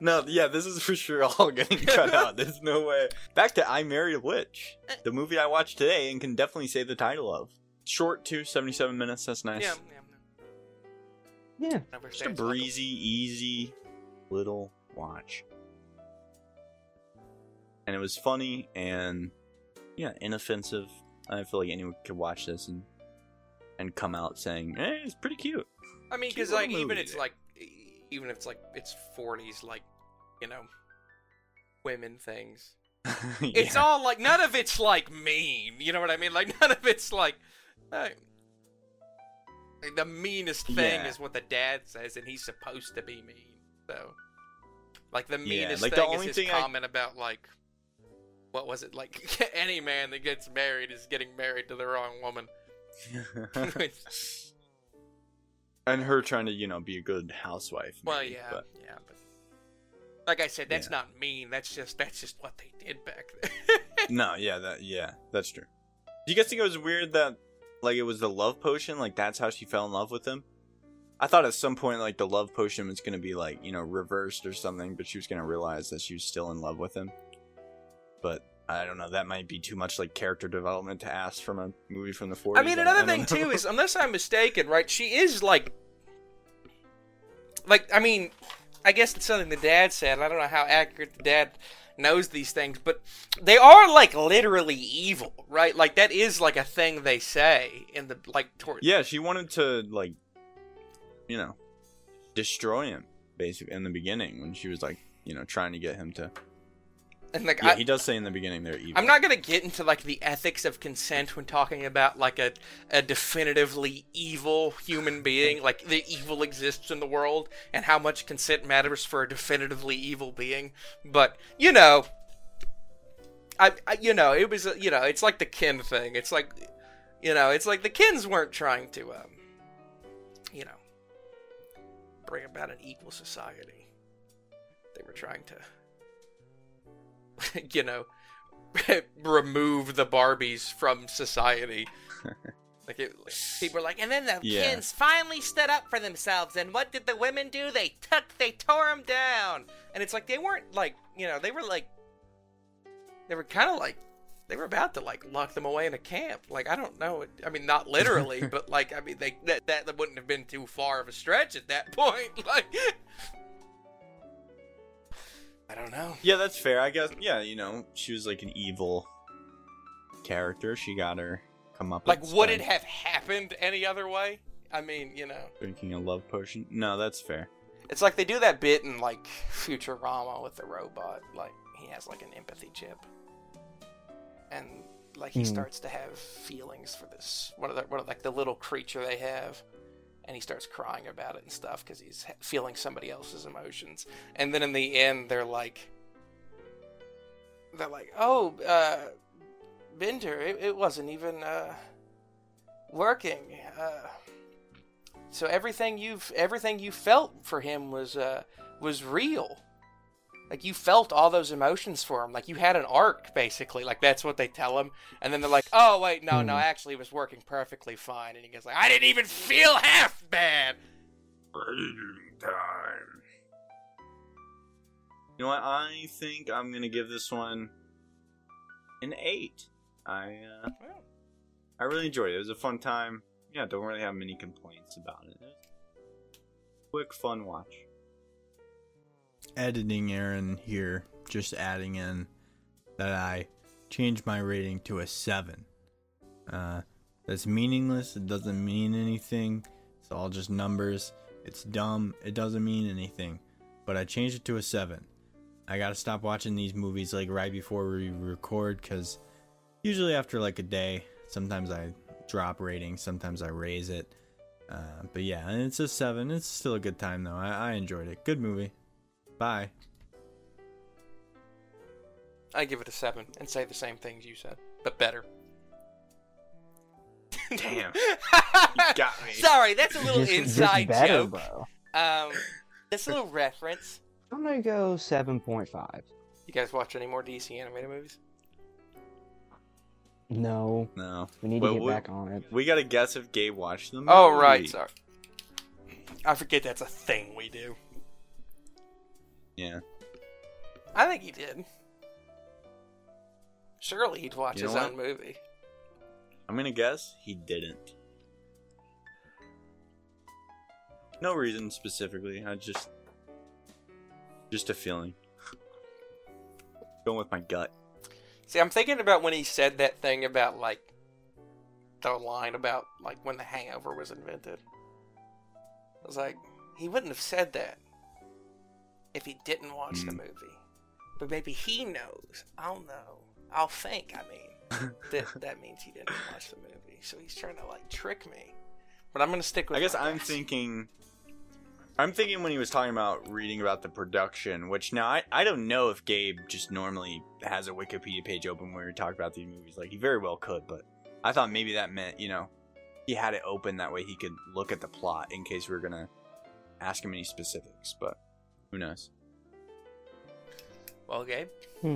[LAUGHS] No, yeah, this is for sure all getting cut [LAUGHS] out. There's no way. Back to I Married a Witch, uh, the movie I watched today and can definitely say the title of. Short too, 77 minutes. That's nice. yeah, yeah, Yeah. Just a breezy, easy little watch. And it was funny and yeah, inoffensive. I feel like anyone could watch this and and come out saying, "Hey, it's pretty cute." I mean, because like even movie it's like even if it's like it's forties, like you know, women things. [LAUGHS] It's all like none of it's like mean. You know what I mean? Like none of it's like. uh, the meanest thing Yeah. is what the dad says, and he's supposed to be mean. So, like the Yeah, meanest like, the thing is his thing I- comment about like, what was it? Like [LAUGHS] any man that gets married is getting married to the wrong woman. [LAUGHS] and her trying to, you know, be a good housewife. Well, yeah, but- yeah, but like I said, that's Yeah. not mean. That's just that's just what they did back then. [LAUGHS] No, yeah, that yeah, that's true. Do you guys think it was weird that like it was the love potion, like that's how she fell in love with him? I thought at some point like the love potion was gonna be like you know reversed or something, but she was gonna realize that she was still in love with him. But I don't know. That might be too much like character development to ask from a movie from the 40s. I mean, another I thing know. too is, unless I'm mistaken, right? She is like, like I mean, I guess it's something the dad said. I don't know how accurate the dad knows these things, but they are like literally evil, right? Like that is like a thing they say in the like toward. yeah, she wanted to like, you know, destroy him basically in the beginning when she was like, you know, trying to get him to. And like Yeah, I, he does say in the beginning they're evil. I'm not gonna get into like the ethics of consent when talking about like a, a definitively evil human being, like the evil exists in the world and how much consent matters for a definitively evil being. But you know, I, I you know it was you know it's like the Ken thing. It's like you know it's like the Kens weren't trying to um you know bring about an equal society. They were trying to [LAUGHS] you know, [LAUGHS] remove the Barbies from society. [LAUGHS] like it, people are like, and then the Yeah. kids finally stood up for themselves. And what did the women do? They took, they tore them down. And it's like they weren't like, you know, they were like, they were kind of like, they were about to like lock them away in a camp. Like I don't know. I mean, not literally, but like I mean, they that that wouldn't have been too far of a stretch at that point. Like. I don't know. Yeah, that's fair. I guess. Yeah, you know, she was like an evil character. She got her come up. Like, would it have happened any other way? I mean, you know, drinking a love potion? No, that's fair. it's like they do that bit in like Futurama with the robot. Like he has like an empathy chip, and like he Hmm. starts to have feelings for this one of the one of like the little creature they have, and he starts crying about it and stuff because he's feeling somebody else's emotions. And then in the end, they're like, they're like, oh, uh, Bender, it, it wasn't even uh, working. Uh, so everything you've everything you felt for him was uh, was real. Like you felt all those emotions for him. Like you had an arc, basically. Like that's what they tell him. And then they're like, "Oh wait, no, no, Hmm. actually, it was working perfectly fine." And he goes like, "I didn't even feel half bad." time. You know what? I think I'm gonna give this one an eight. I uh, Well, I really enjoyed it. It was a fun time. Yeah, don't really have many complaints about it. Quick, fun watch. Editing Aaron here, just adding in that I changed my rating to a 7. Uh, that's meaningless. It doesn't mean anything. It's all just numbers. It's dumb. It doesn't mean anything. But I changed it to a 7. I gotta stop watching these movies like right before we record because usually after like a day, sometimes I drop rating, sometimes I raise it. Uh, but yeah, it's a 7. It's still a good time though. I, I enjoyed it. Good movie. Bye. I give it a seven and say the same things you said, but better. Damn. [LAUGHS] got me. Sorry, that's a little Just, just inside better, joke. bro. Um, that's a little reference. I'm gonna go seven point five. You guys watch any more DC animated movies? No, No. we need Well, to get we- back on it. We gotta guess if Gabe watched them. Oh right, sorry. I forget that's a thing we do. Yeah. I think he did. Surely he'd watch You know his what? own movie. I'm gonna guess he didn't. No reason specifically. I just, just a feeling. Going with my gut. See, I'm thinking about when he said that thing about like the line about like when the Hangover was invented. I was like, he wouldn't have said that if he didn't watch the Mm. movie. But maybe he knows. I'll know. I'll think. I mean, [LAUGHS] that that means he didn't watch the movie, so he's trying to like trick me. But I'm gonna stick with. I guess I'm guess. thinking. I'm thinking when he was talking about reading about the production, which now I, I don't know if Gabe just normally has a Wikipedia page open where he talk about these movies. Like he very well could, but I thought maybe that meant you know he had it open that way he could look at the plot in case we were gonna ask him any specifics. But who knows? Well, Gabe. Hmm.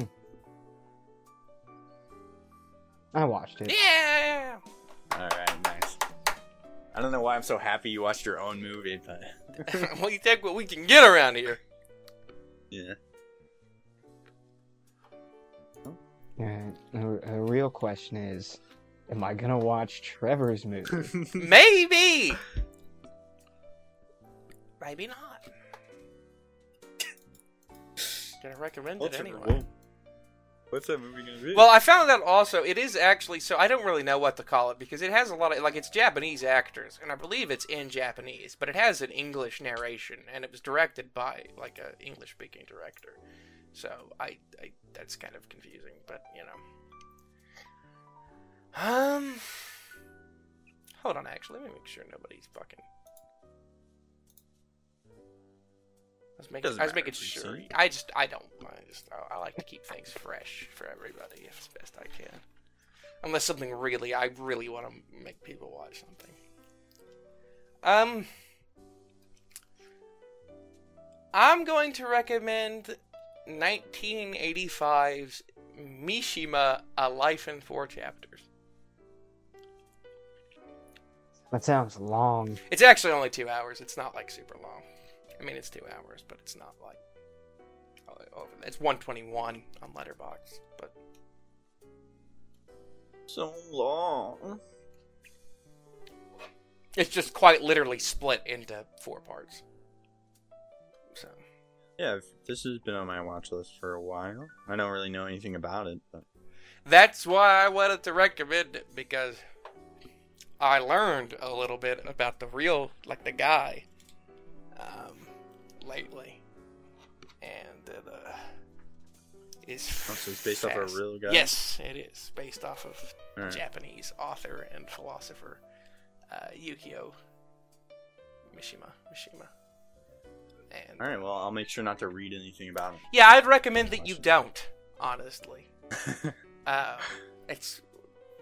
I watched it. Yeah. All right, nice. I don't know why I'm so happy you watched your own movie, but [LAUGHS] well, you take what we can get around here. yeah. Uh, the, the real question is, am I gonna watch Trevor's movie? [LAUGHS] Maybe. Maybe not. Gonna recommend it anyway. What's that movie gonna be? Well, I found out also it is actually so I don't really know what to call it because it has a lot of like it's Japanese actors and I believe it's in Japanese, but it has an English narration and it was directed by like a English speaking director. So I, I that's kind of confusing, but you know. Um Hold on actually, let me make sure nobody's fucking I was making, Doesn't I was making sure. see. I just, I don't. I just, I, I like to keep things fresh for everybody as best I can. Unless something really, I really want to make people watch something. Um, I'm going to recommend 1985's Mishima: A Life in Four Chapters. that sounds long. It's actually only two hours. It's not like super long. I mean, it's two hours, but it's not like oh, over. It's 121 on Letterboxd, but so long. it's just quite literally split into four parts. So Yeah, this has been on my watch list for a while. I don't really know anything about it, but that's why I wanted to recommend it because I learned a little bit about the real, like the guy, um, lately, and uh, is. Oh, so it's based off of a real guy? Yes, it is based off of Alright. Japanese author and philosopher uh, Yukio Mishima. Mishima. And all right. Well, I'll make sure not to read anything about him. yeah, I'd recommend that you don't. Honestly, [LAUGHS] uh, it's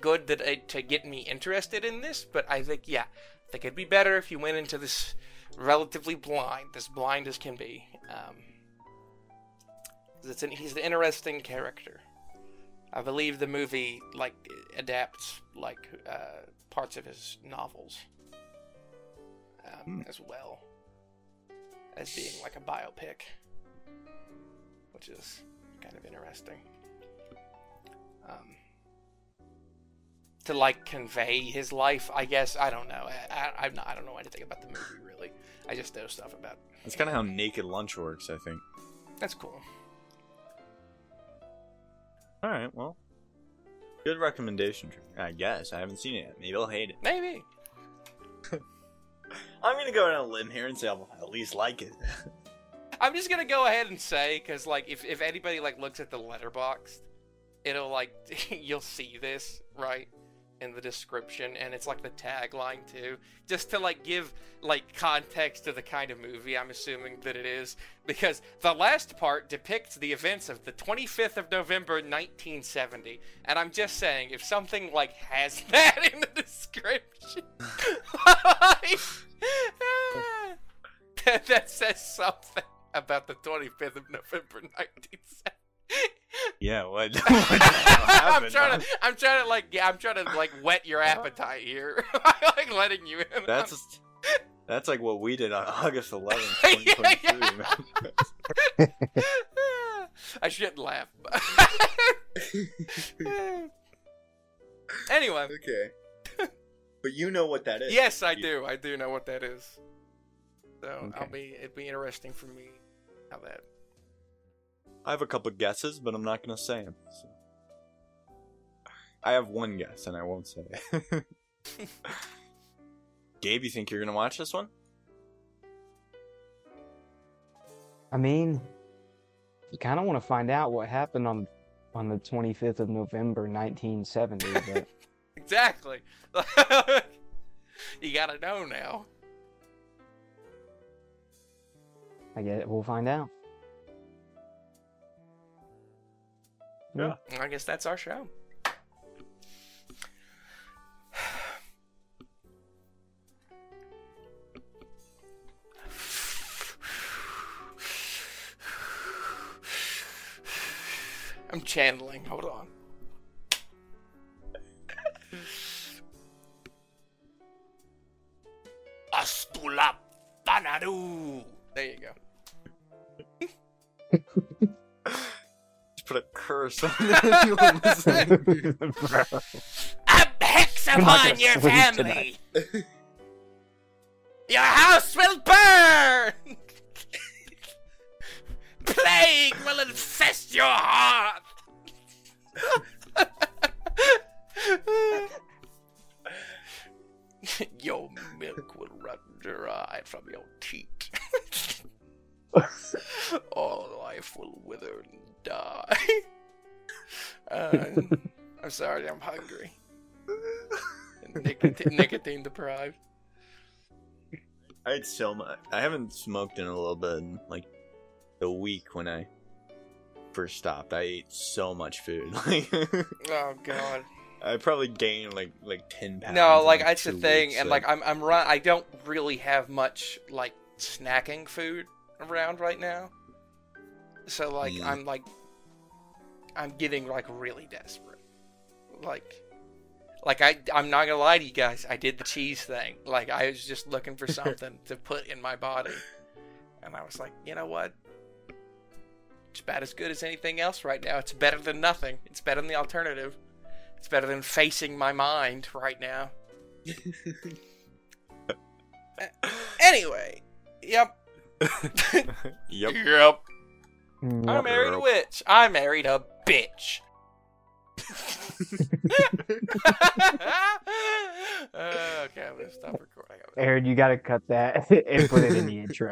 good that it, to get me interested in this, but I think yeah, I think it'd be better if you went into this relatively blind, as blind as can be. Um, it's an, he's an interesting character. I believe the movie like adapts like uh, parts of his novels um, as well as being like a biopic, which is kind of interesting. Um, to like convey his life, I guess. I don't know. I, I, I'm not, I don't know anything about the movie really. I just know stuff about. That's kind of how Naked Lunch works, I think. That's cool. All right. Well, good recommendation. I guess I haven't seen it yet. Maybe I'll hate it. Maybe. [LAUGHS] I'm gonna go on a limb here and say I'll at least like it. [LAUGHS] I'm just gonna go ahead and say because like if if anybody like looks at the letterboxd, it'll like [LAUGHS] you'll see this right in the description and it's like the tagline too. Just to like give like context to the kind of movie i'm assuming that it is because the last part depicts the events of the 25th of november 1970 and i'm just saying if something like has [LAUGHS] that in the description [LAUGHS] [LAUGHS] that, that says something about the 25th of november 1970 yeah. What? [LAUGHS] what [LAUGHS] I'm trying to, I'm trying to like, yeah, I'm trying to like whet your appetite here. [LAUGHS] I'm like letting you in. That's that's like what we did on August 11th, Yeah, 2023. yeah. I shouldn't laugh. anyway, okay. But you know what that is. yes, I You- do. I do know what that is. So I'll be. It'd be interesting for me how that. I have a couple guesses, but I'm not gonna say them. So. I have one guess, and I won't say it. [LAUGHS] Gabe, you think you're gonna watch this one? I mean, you kind of want to find out what happened on on the 25th of November, 1970. But [LAUGHS] Exactly. [LAUGHS] you gotta know now. I guess we'll find out. Yeah. I guess that's our show. [SIGHS] I'm channeling. Hold on. Curse on [LAUGHS] anyone listening. A hex upon your family. your house will burn. [LAUGHS] Plague will infest your heart. [LAUGHS] your milk will run dry from your teat. All life will wither and die. [LAUGHS] Uh, I'm sorry, I'm hungry. Nicotine, [LAUGHS] nicotine deprived. I ate so much. I haven't smoked in a little bit. In, like the week when I first stopped, I ate so much food. [LAUGHS] Like Oh god. I probably gained like like ten pounds. No, in, like that's the thing, weeks, and so- like I'm I'm run. I don't really have much like snacking food around right now. So like Mm. I'm like I'm getting like really desperate. Like like I I'm not gonna lie to you guys, I did the cheese thing. Like I was just looking for [LAUGHS] something to put in my body. And I was like, you know what? It's about as good as anything else right now. It's better than nothing. It's better than the alternative. It's better than facing my mind right now. [LAUGHS] Anyway, yep. yep. Yep. I married a witch. I married a bitch. [LAUGHS] [LAUGHS] Uh, okay, I'm gonna stop recording. Aaron, you gotta cut that [LAUGHS] and put it in the intro.